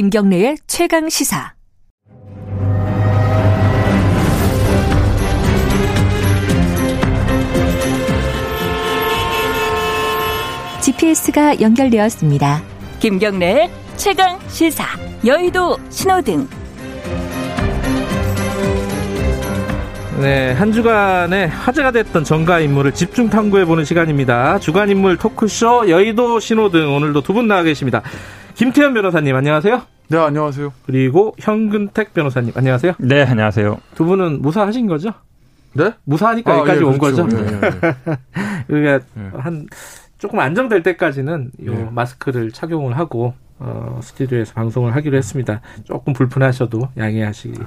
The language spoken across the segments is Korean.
김경래의 최강 시사. GPS가 연결되었습니다. 김경래의 최강 시사. 여의도 신호등. 네, 한 주간에 화제가 됐던 정가 인물을 집중 탐구해보는 시간입니다. 주간 인물 토크쇼 여의도 신호등 오늘도 두 분 나와 계십니다. 김태현 변호사님 안녕하세요. 네, 안녕하세요. 그리고 현근택 변호사님 안녕하세요. 네, 안녕하세요. 두 분은 무사하신 거죠? 네? 무사하니까 아, 여기까지 예, 온 그렇죠. 거죠? 예, 예, 예. 그러니까 예. 한 조금 안정될 때까지는 요 예. 마스크를 착용을 하고 어, 스튜디오에서 방송을 하기로 했습니다. 조금 불편하셔도 양해하시기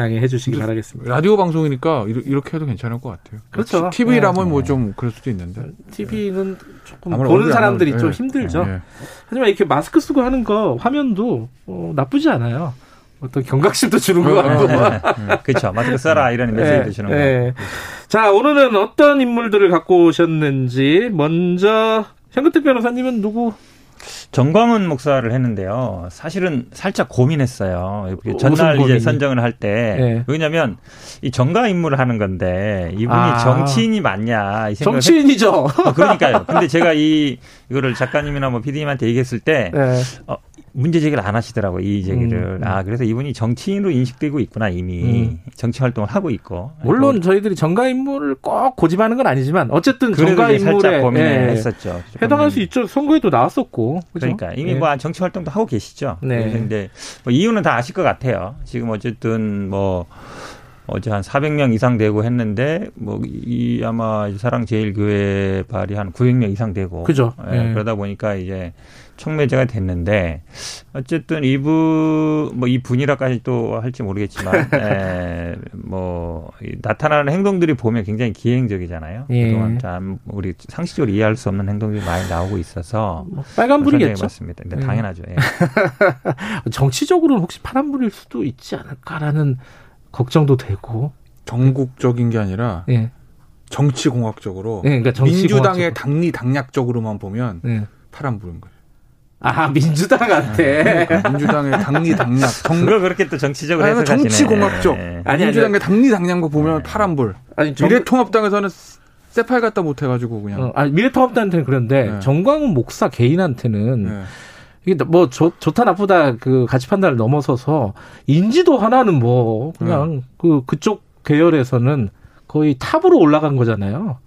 양해해 주시기 바라겠습니다. 라디오 방송이니까 이렇- 이렇게 해도 괜찮을 것 같아요. 그렇죠. TV라면 뭐좀 그럴 수도 있는데. TV는 조금 아무래도 보는 사람들이 안좀 나오니- 힘들죠. 예, 예. 하지만 이렇게 마스크 쓰고 하는 거 화면도 어, 나쁘지 않아요. 어떤 경각심도 주는 것 같고. 그렇죠. 마스크 써라 이런 메시지 주시는 거. 예. 자, 오늘은 어떤 인물들을 갖고 오셨는지 먼저 현근택 변호사님은 누구? 정광훈 목사를 했는데요. 사실은 살짝 고민했어요. 전날 이제 고민이? 선정을 할 때. 예. 왜냐면 이 정가 임무를 하는 건데 이분이 아. 정치인이 맞냐 이 생각을 정치인이죠. 어, 그러니까요. 근데 제가 이 이거를 작가님이나 뭐 PD님한테 얘기했을 때 예. 어, 문제 제기를 안 하시더라고요. 이 제기를. 음, 음. 아, 그래서 이분이 정치인으로 인식되고 있구나 이미 음. 정치 활동을 하고 있고. 물론 저희들이 정가 인물을 꼭 고집하는 건 아니지만 어쨌든 정가 인물에 고민을 예, 했었죠. 해당할 수 있죠. 선거에도 나왔었고. 그죠? 그러니까 이미 예. 뭐 정치 활동도 하고 계시죠. 네. 그런데 뭐 이유는 다 아실 것 같아요. 지금 어쨌든 뭐 어제 한 400명 이상 되고 했는데 뭐 이 아마 사랑제일교회 발이 한 900명 이상 되고 그죠. 예, 예. 그러다 보니까 이제 촉매제가 됐는데 어쨌든 이분 뭐 이 분이라까지 또 할지 모르겠지만 에, 뭐 이, 나타나는 행동들이 보면 굉장히 기행적이잖아요. 예. 그동안 참 우리 상식적으로 이해할 수 없는 행동들이 많이 나오고 있어서 뭐 빨간 불이겠죠. 맞습니다. 네, 예. 당연하죠. 예. 정치적으로는 혹시 파란 불일 수도 있지 않을까라는 걱정도 되고. 전국적인 게 아니라 예. 정치공학적으로 예, 그러니까 정치 민주당의 공학적으로. 당리 당략적으로만 보면 예. 파란 불인 거예요. 아 민주당한테. 그러니까 민주당의 당리 당략. 정, 그걸 그렇게 또 정치적으로 해석하시네. 정치공학적. 예. 아니, 민주당의 당리 당략 거 보면 파란불. 아니 정, 미래통합당에서는 새빨 갖다 못해가지고 그냥. 어, 아니 미래통합당한테는 그런데 네. 정광훈 목사 개인한테는 네. 이게 뭐 좋, 좋다 나쁘다 그 가치 판단을 넘어서서 인지도 하나는 뭐 그냥 네. 그 그쪽 계열에서는 거의 탑으로 올라간 거잖아요.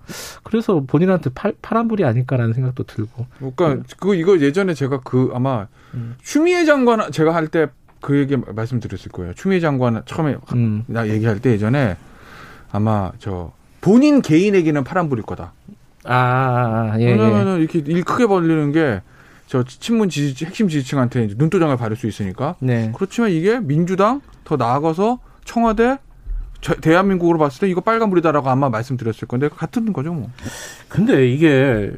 그래서 본인한테 팔, 파란불이 아닐까라는 생각도 들고. 그러니까 그 이거 예전에 제가 그 아마 음. 추미애 장관 제가 할 때 그 얘기 말씀드렸을 거예요. 추미애 장관 처음에 음. 나 얘기할 때 예전에 아마 저 본인 개인에게는 파란불일 거다. 아, 아, 아, 예, 예. 왜냐면은 이렇게 일 크게 벌리는 게 저 친문 지지 핵심 지지층한테 눈도장을 바를 수 있으니까. 네. 그렇지만 이게 민주당 더 나아가서 청와대 저- 대한민국으로 봤을 때 이거 빨간불이다라고 아마 말씀드렸을 건데 같은 거죠 뭐. 근데 이게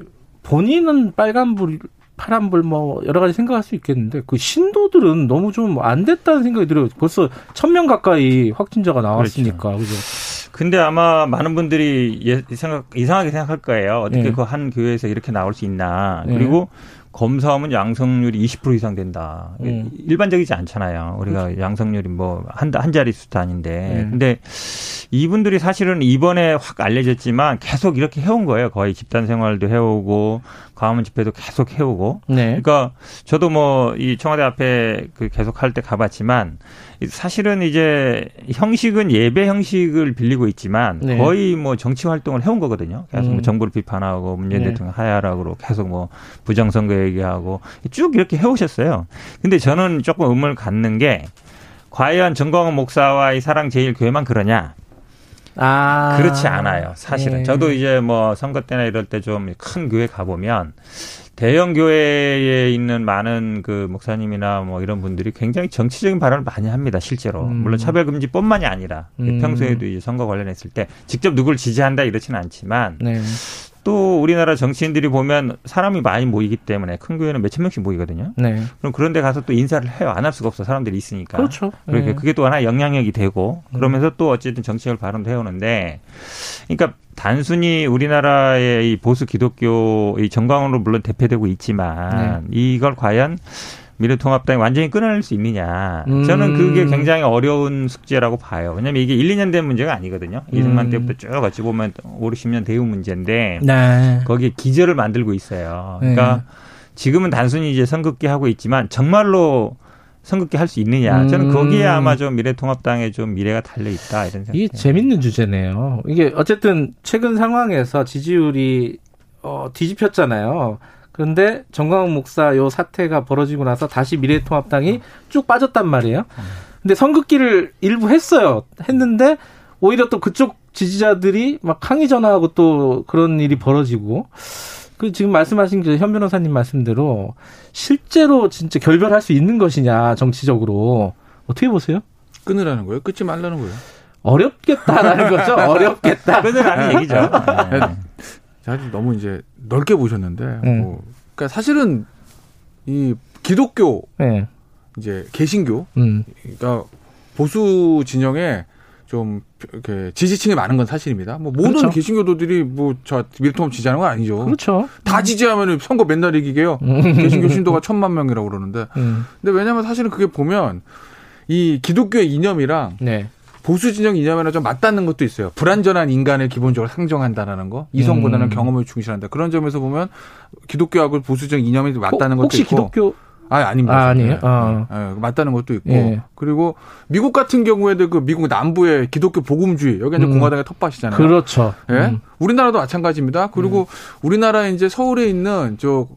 본인은 빨간불, 파란불 뭐 여러 가지 생각할 수 있겠는데 그 신도들은 너무 좀 안 됐다는 생각이 들어요. 벌써 천 명 가까이 확진자가 나왔으니까. 그죠? 근데 아마 많은 분들이 예, 생각, 이상하게 생각할 거예요. 어떻게 네. 그한 교회에서 이렇게 나올 수 있나. 네. 그리고 검사하면 양성률이 20% 이상 된다. 음. 일반적이지 않잖아요. 우리가 양성률이 뭐한 한 자리 수도 아닌데. 네. 근데 이분들이 사실은 이번에 확 알려졌지만 계속 이렇게 해온 거예요. 거의 집단 생활도 해오고 광화문 집회도 계속 해오고. 네. 그러니까 저도 뭐 이 청와대 앞에 그 계속 할 때 가봤지만 사실은 이제 형식은 예배 형식을 빌리고 있지만 네. 거의 뭐 정치 활동을 해온 거거든요. 계속 음. 뭐 정부를 비판하고 문재인 네. 대통령 하야라고 계속 뭐 부정선거 얘기하고 쭉 이렇게 해오셨어요. 근데 저는 조금 의문을 갖는 게 과연 정광훈 목사와 이 사랑제일교회만 그러냐? 아. 그렇지 않아요. 사실은. 예. 저도 이제 뭐 선거 때나 이럴 때 좀 큰 교회 가보면 대형 교회에 있는 많은 그 목사님이나 뭐 이런 분들이 굉장히 정치적인 발언을 많이 합니다. 실제로. 음. 물론 차별 금지뿐만이 아니라 음. 평소에도 이제 선거 관련했을 때 직접 누굴 지지한다 이렇지는 않지만 네. 또 우리나라 정치인들이 보면 사람이 많이 모이기 때문에 큰 교회는 몇천 명씩 모이거든요. 네. 그럼 그런 데 가서 또 인사를 해요. 안 할 수가 없어. 사람들이 있으니까. 그렇죠. 그러니까 네. 그게 또 하나 영향력이 되고 그러면서 또 어쨌든 정치적 발언도 해오는데 그러니까 단순히 우리나라의 이 보수 기독교 이 정광훈으로 물론 대표되고 있지만 이걸 과연 미래통합당이 완전히 끊어낼 수 있느냐. 음. 저는 그게 굉장히 어려운 숙제라고 봐요. 왜냐하면 이게 1, 2년 된 문제가 아니거든요. 이승만 음. 때부터 쭉 같이 보면 5, 60년 대후 문제인데 네. 거기에 기저를 만들고 있어요. 네. 그러니까 지금은 단순히 이제 선긋기 하고 있지만 정말로 선긋기 할 수 있느냐. 저는 음. 거기에 아마 좀 미래통합당의 좀 미래가 달려 있다 이런 생각. 이게 재밌는 주제네요. 이게 어쨌든 최근 상황에서 지지율이 어, 뒤집혔잖아요. 그런데 정광훈 목사 요 사태가 벌어지고 나서 다시 미래통합당이 쭉 빠졌단 말이에요. 근데 선긋기를 일부 했어요. 했는데 오히려 또 그쪽 지지자들이 막 항의 전화하고 또 그런 일이 벌어지고 그 지금 말씀하신 그현 변호사님 말씀대로 실제로 진짜 결별할 수 있는 것이냐 정치적으로 어떻게 보세요? 끊으라는 거예요? 끊지 말라는 거예요? 어렵겠다라는 거죠. 어렵겠다. 끊으라는 얘기죠. 네. 사실 너무 이제 넓게 보셨는데, 음. 뭐, 그러니까 사실은 이 기독교 네. 이제 개신교, 음. 그러니까 보수 진영에 좀 이렇게 지지층이 많은 건 사실입니다. 뭐 모든 그렇죠. 개신교도들이 뭐저 미래통합 지지하는 건 아니죠. 그렇죠. 다 지지하면 선거 맨날 이기게요. 개신교 신도가 천만 명이라고 그러는데, 음. 근데 왜냐면 사실은 그게 보면 이 기독교의 이념이랑 네. 보수 진영 이념에는 좀 맞닿는 것도 있어요. 불완전한 인간을 기본적으로 상정한다라는 거. 이성보다는 음. 경험을 중시한다. 그런 점에서 보면 기독교하고 보수 진영 이념이 맞닿는 것도 혹시 있고. 기독교 아, 아닙니다. 아, 아니에요? 네. 어. 네, 맞다는 것도 있고. 예. 그리고 미국 같은 경우에도 그 미국 남부의 기독교 복음주의 여기 이제 음. 공화당의 텃밭이잖아요. 그렇죠. 예? 음. 우리나라도 마찬가지입니다. 그리고 우리나라 이제 서울에 있는 저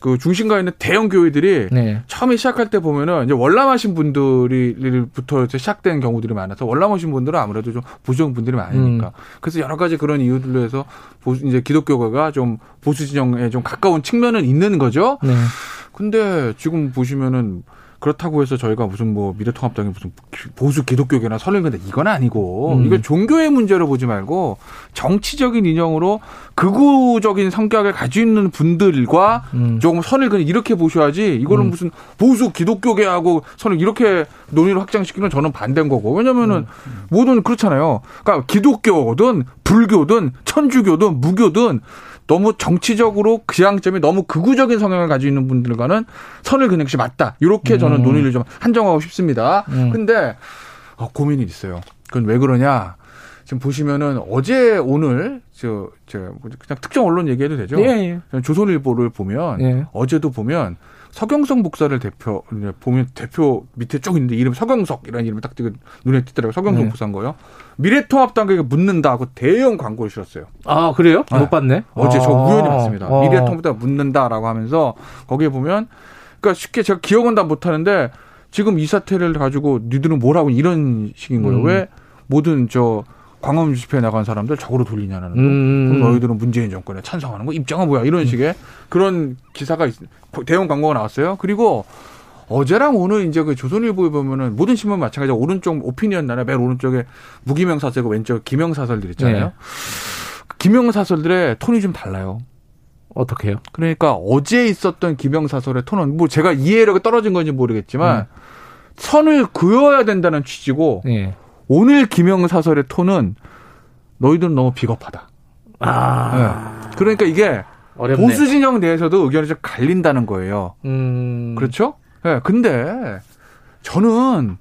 그 중심가에 있는 대형 교회들이 네. 처음에 시작할 때 보면은 이제 월남하신 분들이부터 이제 시작된 경우들이 많아서 월남하신 분들은 아무래도 좀 보수적 분들이 많으니까 음. 그래서 여러 가지 그런 이유들로 해서 보수 이제 기독교가 좀 보수 진영에 좀 가까운 측면은 있는 거죠. 네. 근데 지금 보시면은 그렇다고 해서 저희가 무슨 뭐 미래통합당이 무슨 보수 기독교계나 선을 근데 이건 아니고 음. 이건 종교의 문제로 보지 말고 정치적인 인형으로 극우적인 성격을 가지고 있는 분들과 음. 조금 선을 그냥 이렇게 보셔야지 이거는 음. 무슨 보수 기독교계하고 선을 이렇게 논의를 확장시키는 저는 반대인 거고 왜냐면은 음. 모든 그렇잖아요. 그러니까 기독교든 불교든 천주교든 무교든 너무 정치적으로 지향점이 너무 극우적인 성향을 가지고 있는 분들과는 선을 그는 것이 맞다. 이렇게 저는 음. 논의를 좀 한정하고 싶습니다. 음. 근데 어, 고민이 있어요. 그건 왜 그러냐? 지금 보시면은 어제 오늘 저, 저 그냥 특정 언론 얘기해도 되죠? 예, 예. 조선일보를 보면 예. 어제도 보면 서경석 목사를 대표 보면 대표 밑에 쭉 있는데 이름 서경석이라는 이름이 딱 뜨고 눈에 띄더라고요. 서경석 네. 목사인 거요. 미래통합당에게 묻는다 하고 대형 광고를 실었어요. 아, 그래요? 네. 못 봤네. 어제 저 아. 우연히 봤습니다. 어. 미래통합당 묻는다라고 하면서 거기에 보면 그러니까 쉽게 제가 기억은 다 못하는데 지금 이 사태를 가지고 니들은 뭘 하고 이런 식인 거예요. 음. 왜 모든 저 광화문 집회에 나간 사람들 적으로 돌리냐는 거. 음. 그럼 너희들은 문재인 정권에 찬성하는 거 입장은 뭐야 이런 식의 그런 기사가 있, 대형 광고가 나왔어요. 그리고 어제랑 오늘 이제 그 조선일보에 보면은 모든 신문 마찬가지로 오른쪽 오피니언 나라 맨 오른쪽에 무기명 사설고 왼쪽 기명 사설들 있잖아요. 네. 그 기명 사설들의 톤이 좀 달라요. 어떻게요? 그러니까 어제 있었던 기명 사설의 톤은 뭐 제가 이해력이 떨어진 건지 모르겠지만 음. 선을 그어야 된다는 취지고 예. 오늘 기명 사설의 톤은 너희들은 너무 비겁하다. 아. 네. 그러니까 이게 어렵네. 보수 진영 내에서도 의견이 좀 갈린다는 거예요. 음. 그렇죠? 예. 근데 저는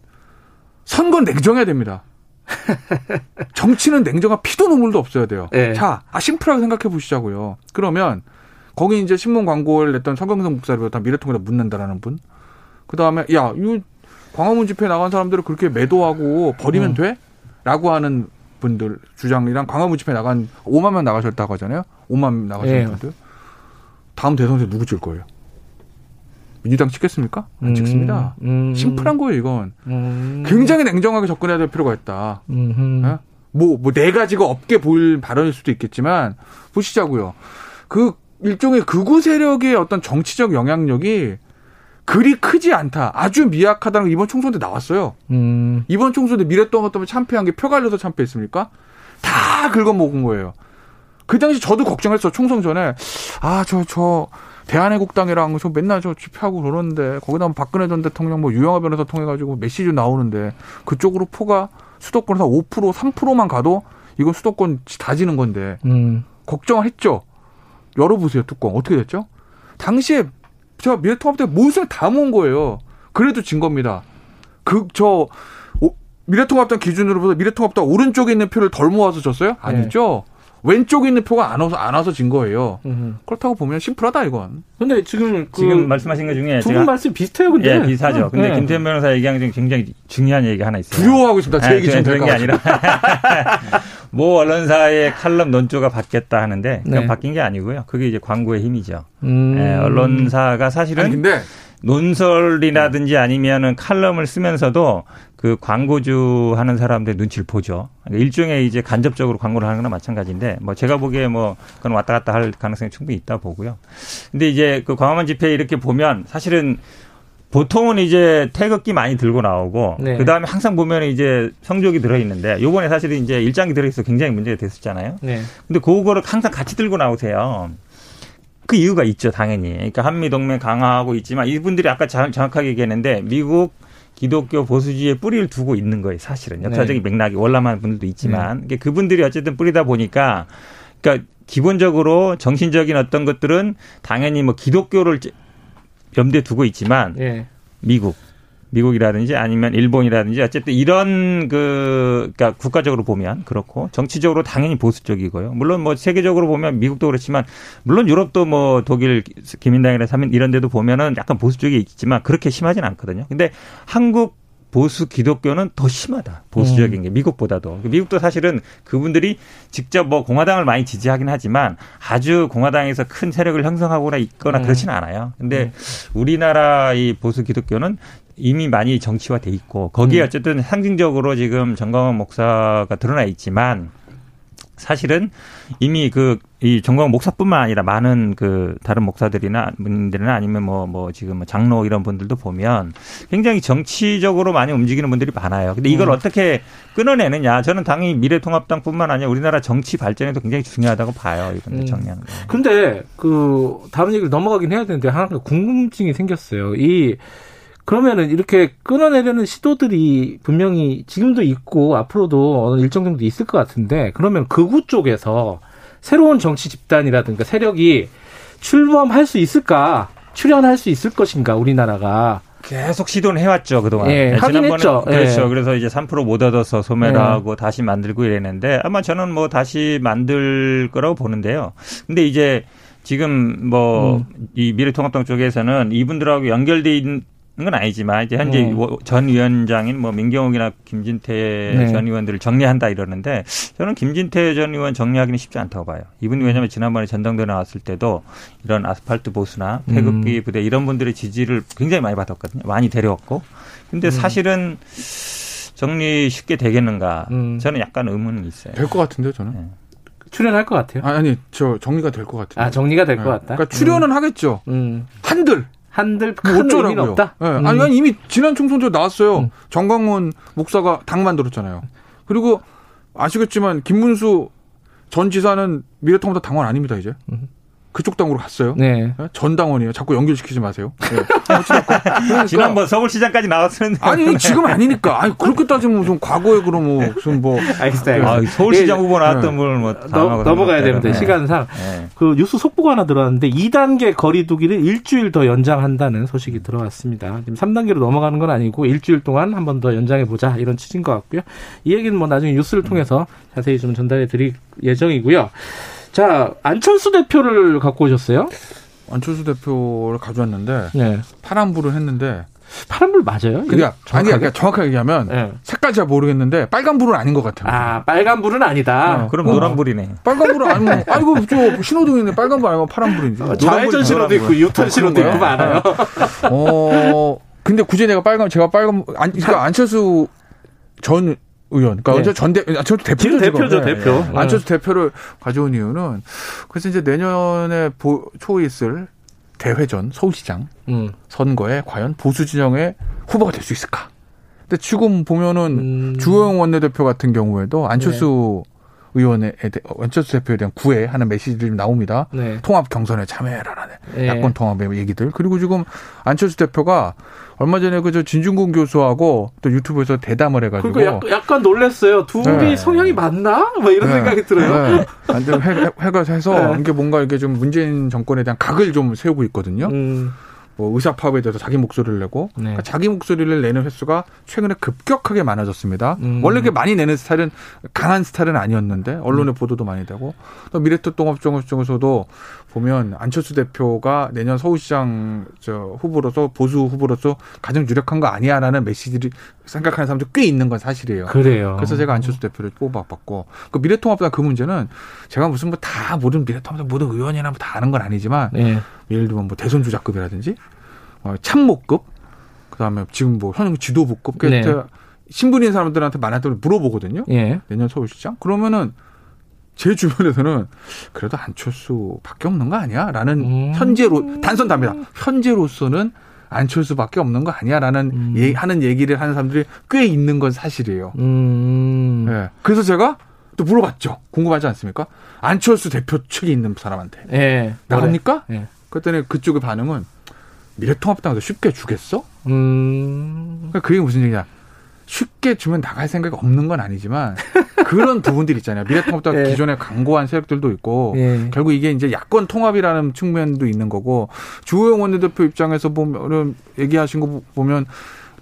선거 냉정해야 됩니다. 정치는 냉정한 피도 눈물도 없어야 돼요. 네. 자, 아, 심플하게 생각해 보시자고요. 그러면 거기 이제 신문 광고를 냈던 서경석 목사를 비롯한 미래통에다 묻는다라는 분. 그 다음에 야, 이 광화문 집회 나간 사람들을 그렇게 매도하고 버리면 음. 돼? 라고 하는 분들 주장이랑 광화문 집회 나간 5만 명 나가셨다고 하잖아요. 5만 명 나가신 예. 분들. 다음 대선 때 누구 질 거예요? 민주당 찍겠습니까? 안 찍습니다. 음. 심플한 거예요, 이건. 음. 굉장히 냉정하게 접근해야 될 필요가 있다. 예? 뭐, 뭐, 네 가지가 없게 보일 발언일 수도 있겠지만, 보시자고요. 그, 일종의 극우 세력의 어떤 정치적 영향력이 그리 크지 않다. 아주 미약하다는 게 이번 총선 때 나왔어요. 음. 이번 총선 때 미래통합 때문에 참패한 게 표 갈려서 참패했습니까? 다 긁어먹은 거예요. 그 당시 저도 걱정했어. 총선 전에. 아, 저, 저, 대한애국당이랑 저 맨날 저 집회하고 그러는데, 거기다 뭐 박근혜 전 대통령 뭐 유영하 변호사 통해 가지고 메시지 나오는데, 그쪽으로 포가 수도권에서 5%, 3%만 가도 이건 수도권 다 지는 건데, 음. 걱정을 했죠. 열어보세요, 뚜껑. 어떻게 됐죠? 당시에 제가 미래통합당 모든 다 모은 거예요. 그래도 진 겁니다. 그 저 미래통합당 기준으로 보서 미래통합당 오른쪽에 있는 표를 덜 모아서 졌어요? 아니죠. 네. 왼쪽에 있는 표가 안 와서 안 와서 진 거예요. 음. 그렇다고 보면 심플하다 이건. 근데 지금 그 지금 말씀하신 것 중에 두 분 말씀 비슷해요, 근데. 예, 비슷하죠. 근데 네. 김태현 변호사 얘기한 게 굉장히 중요한 얘기 하나 있어요. 두려워하고 있습니다. 제 네, 얘기 좀 그런 게 아니라 모 언론사의 칼럼 논조가 바뀌었다 하는데 그건 네. 바뀐 게 아니고요. 그게 이제 광고의 힘이죠. 음. 예, 언론사가 사실은 아니, 근데 논설이라든지 아니면은 칼럼을 쓰면서도 그 광고주 하는 사람들 눈치를 보죠. 그러니까 일종의 이제 간접적으로 광고를 하는 거나 마찬가지인데 뭐 제가 보기에 뭐 그건 왔다 갔다 할 가능성이 충분히 있다 보고요. 근데 이제 그 광화문 집회 이렇게 보면 사실은 보통은 이제 태극기 많이 들고 나오고 네. 그다음에 항상 보면 이제 성적이 들어 있는데 요번에 사실은 이제 일장이 들어 있어 굉장히 문제가 됐었잖아요. 네. 근데 그거를 항상 같이 들고 나오세요. 그 이유가 있죠, 당연히. 그러니까 한미 동맹 강화하고 있지만 이분들이 아까 정확하게 얘기했는데 미국 기독교 보수주의에 뿌리를 두고 있는 거예요, 사실은. 역사적인 네. 맥락이 월남한 분들도 있지만 네. 그분들이 어쨌든 뿌리다 보니까 그러니까 기본적으로 정신적인 어떤 것들은 당연히 뭐 기독교를 염두에 두고 있지만 네. 미국 미국이라든지 아니면 일본이라든지 어쨌든 이런 그 그러니까 국가적으로 보면 그렇고 정치적으로 당연히 보수 적이고요. 물론 뭐 세계적으로 보면 미국도 그렇지만 물론 유럽도 뭐 독일 기민당이나 사민 이런 데도 보면은 약간 보수 적이 있지만 그렇게 심하진 않거든요. 근데 한국 보수 기독교는 더 심하다. 보수적인 음. 게 미국보다도. 미국도 사실은 그분들이 직접 뭐 공화당을 많이 지지하긴 하지만 아주 공화당에서 큰 세력을 형성하거나 있거나 음. 그렇지는 않아요. 근데 음. 우리나라 이 보수 기독교는 이미 많이 정치화돼 있고 거기에 음. 어쨌든 상징적으로 지금 정광훈 목사가 드러나 있지만 사실은 이미 그 이 정광훈 목사뿐만 아니라 많은 그 다른 목사들이나 분들이나 아니면 뭐뭐 뭐 지금 뭐 장로 이런 분들도 보면 굉장히 정치적으로 많이 움직이는 분들이 많아요. 근데 이걸 음. 어떻게 끊어내느냐? 저는 당연히 미래통합당뿐만 아니라 우리나라 정치 발전에도 굉장히 중요하다고 봐요. 이건 음. 정리하는 거. 근데 그 다른 얘기를 넘어가긴 해야 되는데 하나 궁금증이 생겼어요. 이 그러면은 이렇게 끊어내려는 시도들이 분명히 지금도 있고 앞으로도 어느 일정 정도 있을 것 같은데 그러면 극우 쪽에서 새로운 정치 집단이라든가 세력이 출범할 수 있을까? 출연할 수 있을 것인가 우리나라가 계속 시도는 해왔죠 그동안. 예, 네, 하긴 했죠. 그렇죠. 예. 그래서 이제 3%못 얻어서 소멸하고 예. 다시 만들고 이랬는데 아마 저는 뭐 다시 만들 거라고 보는데요. 근데 이제 지금 뭐이 음. 미래통합당 쪽에서는 이분들하고 연결돼 있는 건 아니지만 이제 현재 네. 전 위원장인 뭐 민경욱이나 김진태 네. 전 의원들을 정리한다 이러는데 저는 김진태 전 의원 정리하기는 쉽지 않다고 봐요. 이분 왜냐하면 지난번에 전당대 나왔을 때도 이런 아스팔트 보수나 태극기 음. 부대 이런 분들의 지지를 굉장히 많이 받았거든요. 많이 데려왔고. 근데 음. 사실은 정리 쉽게 되겠는가? 음. 저는 약간 의문은 있어요. 될 것 같은데요, 저는. 네. 출연할 것 같아요. 아니, 아니, 저 정리가 될 것 같아요. 아, 정리가 될것 네. 같다. 그러니까 출연은 음. 하겠죠. 음. 한들 한들 큰 의미는 없다. 네. 음. 아니, 아니 이미 지난 총선 때 나왔어요. 음. 정광훈 목사가 당 만들었잖아요. 그리고 아시겠지만 김문수 전 지사는 미래통합당 당원 아닙니다 이제. 음. 그쪽 당으로 갔어요. 네. 네. 전 당원이에요. 자꾸 연결시키지 마세요. 네. 그러니까 지난번 서울시장까지 나왔었는데. 아니 지금 아니니까. 아니 그렇게 따지면 무슨 과거에 그럼 뭐 무슨 뭐. 알겠어요. 아, 서울시장 후보 나왔던 분을 뭐 넘, 넘어가야 되는데 네. 시간상 네. 그 뉴스 속보가 하나 들어왔는데 2단계 거리두기를 일주일 더 연장한다는 소식이 들어왔습니다. 지금 3단계로 넘어가는 건 아니고 일주일 동안 한 번 더 연장해 보자 이런 취지인 것 같고요. 이 얘기는 뭐 나중에 뉴스를 통해서 자세히 좀 전달해 드릴 예정이고요. 자, 안철수 대표를 갖고 오셨어요? 안철수 대표를 가져왔는데 네. 파란불을 했는데 파란불 맞아요? 그러니까 정확하게? 아니 그러니까 정확하게 얘기하면 네. 색깔 잘 모르겠는데 빨간불은 아닌 것 같아요. 아 빨간불은 아니다. 어, 그럼 어. 노란불이네. 빨간불은 아니면 아이고 저 신호등인데 빨간불 아니면 파란불인지. 어, 좌회전 신호도 있고 유턴 신호도 있고 많아요. 어 근데 굳이 내가 빨간 제가 빨간 안 그러니까 안철수 전 의원. 그러니까 네. 전 대 안철수 대표죠. 대표죠, 네. 대표. 네. 안철수 대표를 가져온 이유는 그래서 이제 내년에 보, 초에 있을 대회전 서울시장 음. 선거에 과연 보수 진영의 후보가 될 수 있을까? 근데 지금 보면은 음. 주호영 원내대표 같은 경우에도 안철수 네. 의원에 안철수 대표에 대한 구애 하는 메시지들이 나옵니다. 네. 통합 경선에 참여해라라는 네. 야권 통합의 얘기들. 그리고 지금 안철수 대표가 얼마 전에 그저 진중근 교수하고 또 유튜브에서 대담을 해가지고 그러니까 약간 놀랐어요. 둘이 네. 성향이 맞나? 뭐 이런 네. 생각이 들어요. 네. 완전 해, 해가 해서 네. 이게 뭔가 이게 좀 문재인 정권에 대한 각을 좀 세우고 있거든요. 음. 뭐 의사 파업에 대해서 자기 목소리를 내고 네. 그러니까 자기 목소리를 내는 횟수가 최근에 급격하게 많아졌습니다. 음. 원래 이렇게 많이 내는 스타일은 강한 스타일은 아니었는데 언론의 보도도 많이 되고 또 미래통합 중에서도 보면 안철수 대표가 내년 서울시장 저 후보로서 보수 후보로서 가장 유력한 거 아니야라는 메시지를 생각하는 사람도 꽤 있는 건 사실이에요. 그래요. 그래서 제가 안철수 대표를 뽑아봤고 그 미래통합당 그 문제는 제가 무슨 뭐 다 모든 미래통합당 모든 의원이나 뭐 다 아는 건 아니지만 예. 예를 들면 뭐 대선 주자급이라든지 어, 참모급 그다음에 지금 뭐현 지도부급 네. 네. 신분인 사람들한테 많한테 물어보거든요. 예. 내년 서울시장 그러면은 제 주변에서는 그래도 안철수밖에 없는 거 아니야 라는 음. 현재로 단선 답니다. 현재로서는 안철수밖에 없는 거 아니야라는 음. 얘- 하는 얘기를 하는 사람들이 꽤 있는 건 사실이에요. 음. 예. 그래서 제가 또 물어봤죠. 궁금하지 않습니까? 안철수 대표 측에 있는 사람한테 예. 나갑니까? 예. 그랬더니 그쪽의 반응은 미래통합당에서 쉽게 주겠어? 음. 그러니까 그게 무슨 얘기냐? 쉽게 주면 나갈 생각이 없는 건 아니지만 그런 부분들 있잖아요. 미래통합당 예. 기존에 강고한 세력들도 있고 예. 결국 이게 이제 야권 통합이라는 측면도 있는 거고 주호영 원내대표 입장에서 보면 얘기하신 거 보면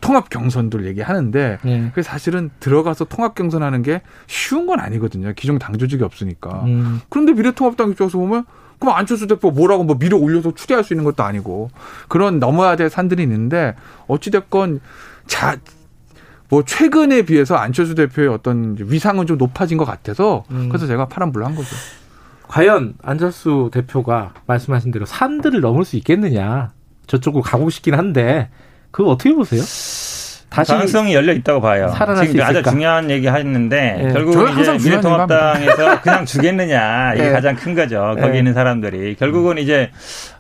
통합 경선들 얘기하는데 예. 그 사실은 들어가서 통합 경선하는 게 쉬운 건 아니거든요. 기존 당 조직이 없으니까. 음. 그런데 미래통합당 입장에서 보면 그럼 안철수 대표 뭐라고 뭐 밀어 올려서 추대할 수 있는 것도 아니고 그런 넘어야 될 산들이 있는데 어찌 됐건 자. 뭐 최근에 비해서 안철수 대표의 어떤 위상은 좀 높아진 것 같아서 음. 그래서 제가 파란불로 한 거죠. 과연 안철수 대표가 말씀하신 대로 산들을 넘을 수 있겠느냐. 저쪽으로 가고 싶긴 한데 그거 어떻게 보세요? 다시 가능성이 열려 있다고 봐요. 살아날 지금 수 아주? 중요한 얘기 하는데 예. 결국 이제 미래통합당에서 그냥 주겠느냐 이게 예. 가장 큰 거죠. 거기 예. 있는 사람들이 결국은 이제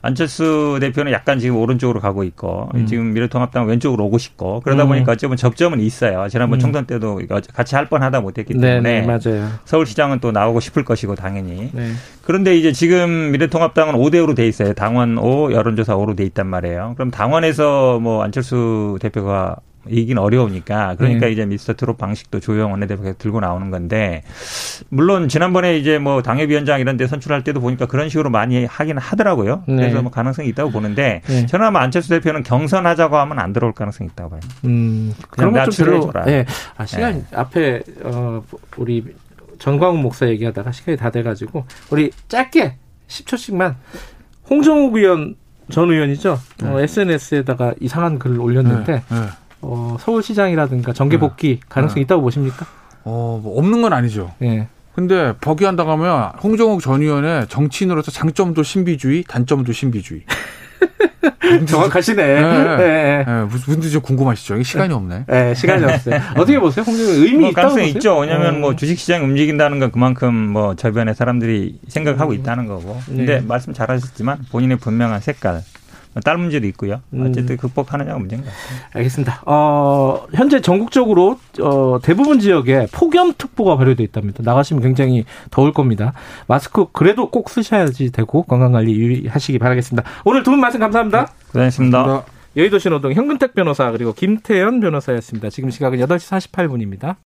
안철수 대표는 약간 지금 오른쪽으로 가고 있고 음. 지금 미래통합당 왼쪽으로 오고 싶고 그러다 음. 보니까 어쩌면 적점은 있어요. 지난번 음. 총선 때도 같이 할 뻔하다 못했기 네, 때문에 네, 맞아요. 서울시장은 또 나오고 싶을 것이고 당연히 네. 그런데 이제 지금 미래통합당은 5대 5로 돼 있어요. 당원 5, 여론조사 5로 돼 있단 말이에요. 그럼 당원에서 뭐 안철수 대표가 이기긴 어려우니까 그러니까 네. 이제 미스터 트롯 방식도 조영 원내대표가 들고 나오는 건데 물론 지난번에 이제 뭐 당협위원장 이런 데 선출할 때도 보니까 그런 식으로 많이 하긴 하더라고요. 네. 그래서 뭐 가능성이 있다고 보는데 네. 저는 아마 안철수 대표는 경선하자고 하면 안 들어올 가능성이 있다고 봐요. 음, 그런 건좀 별로. 나출해줘라. 예. 아, 시간 앞에 어 우리 전광훈 목사 얘기하다가 시간이 다 돼가지고 우리 짧게 10초씩만 홍정욱 의원 전 의원이죠. 어, SNS에다가 이상한 글을 올렸는데 네, 네. 어, 서울시장이라든가 정계 복귀 가능성이 네. 있다고 보십니까? 어, 뭐 없는 건 아니죠. 예. 근데 버기한다고 하면 홍정욱 전 의원의 정치인으로서 장점도 신비주의, 단점도 신비주의. 정확하시네. 네. 무슨 문제 좀 궁금하시죠? 이게 시간이 없네. 예. 예, 시간이 없어요. 어떻게 보세요? 홍정욱 의미 뭐 있다고 가능성이 보세요? 있죠. 왜냐하면 어. 뭐 주식시장이 움직인다는 건 그만큼 뭐 저변에 사람들이 생각하고 있다는 거고. 근데 네. 말씀 잘하셨지만 본인의 분명한 색깔, 뭐딸 문제도 있고요. 음. 어쨌든 극복하느냐가 문제인 것 같아요. 알겠습니다. 어, 현재 전국적으로 어, 대부분 지역에 폭염특보가 발효돼 있답니다. 나가시면 굉장히 더울 겁니다. 마스크 그래도 꼭 쓰셔야지 되고 건강관리 유의하시기 바라겠습니다. 오늘 두 분 말씀 감사합니다. 고생하셨습니다. 여의도 신호동 현근택 변호사 그리고 김태현 변호사였습니다. 지금 시각은 8시 48분입니다.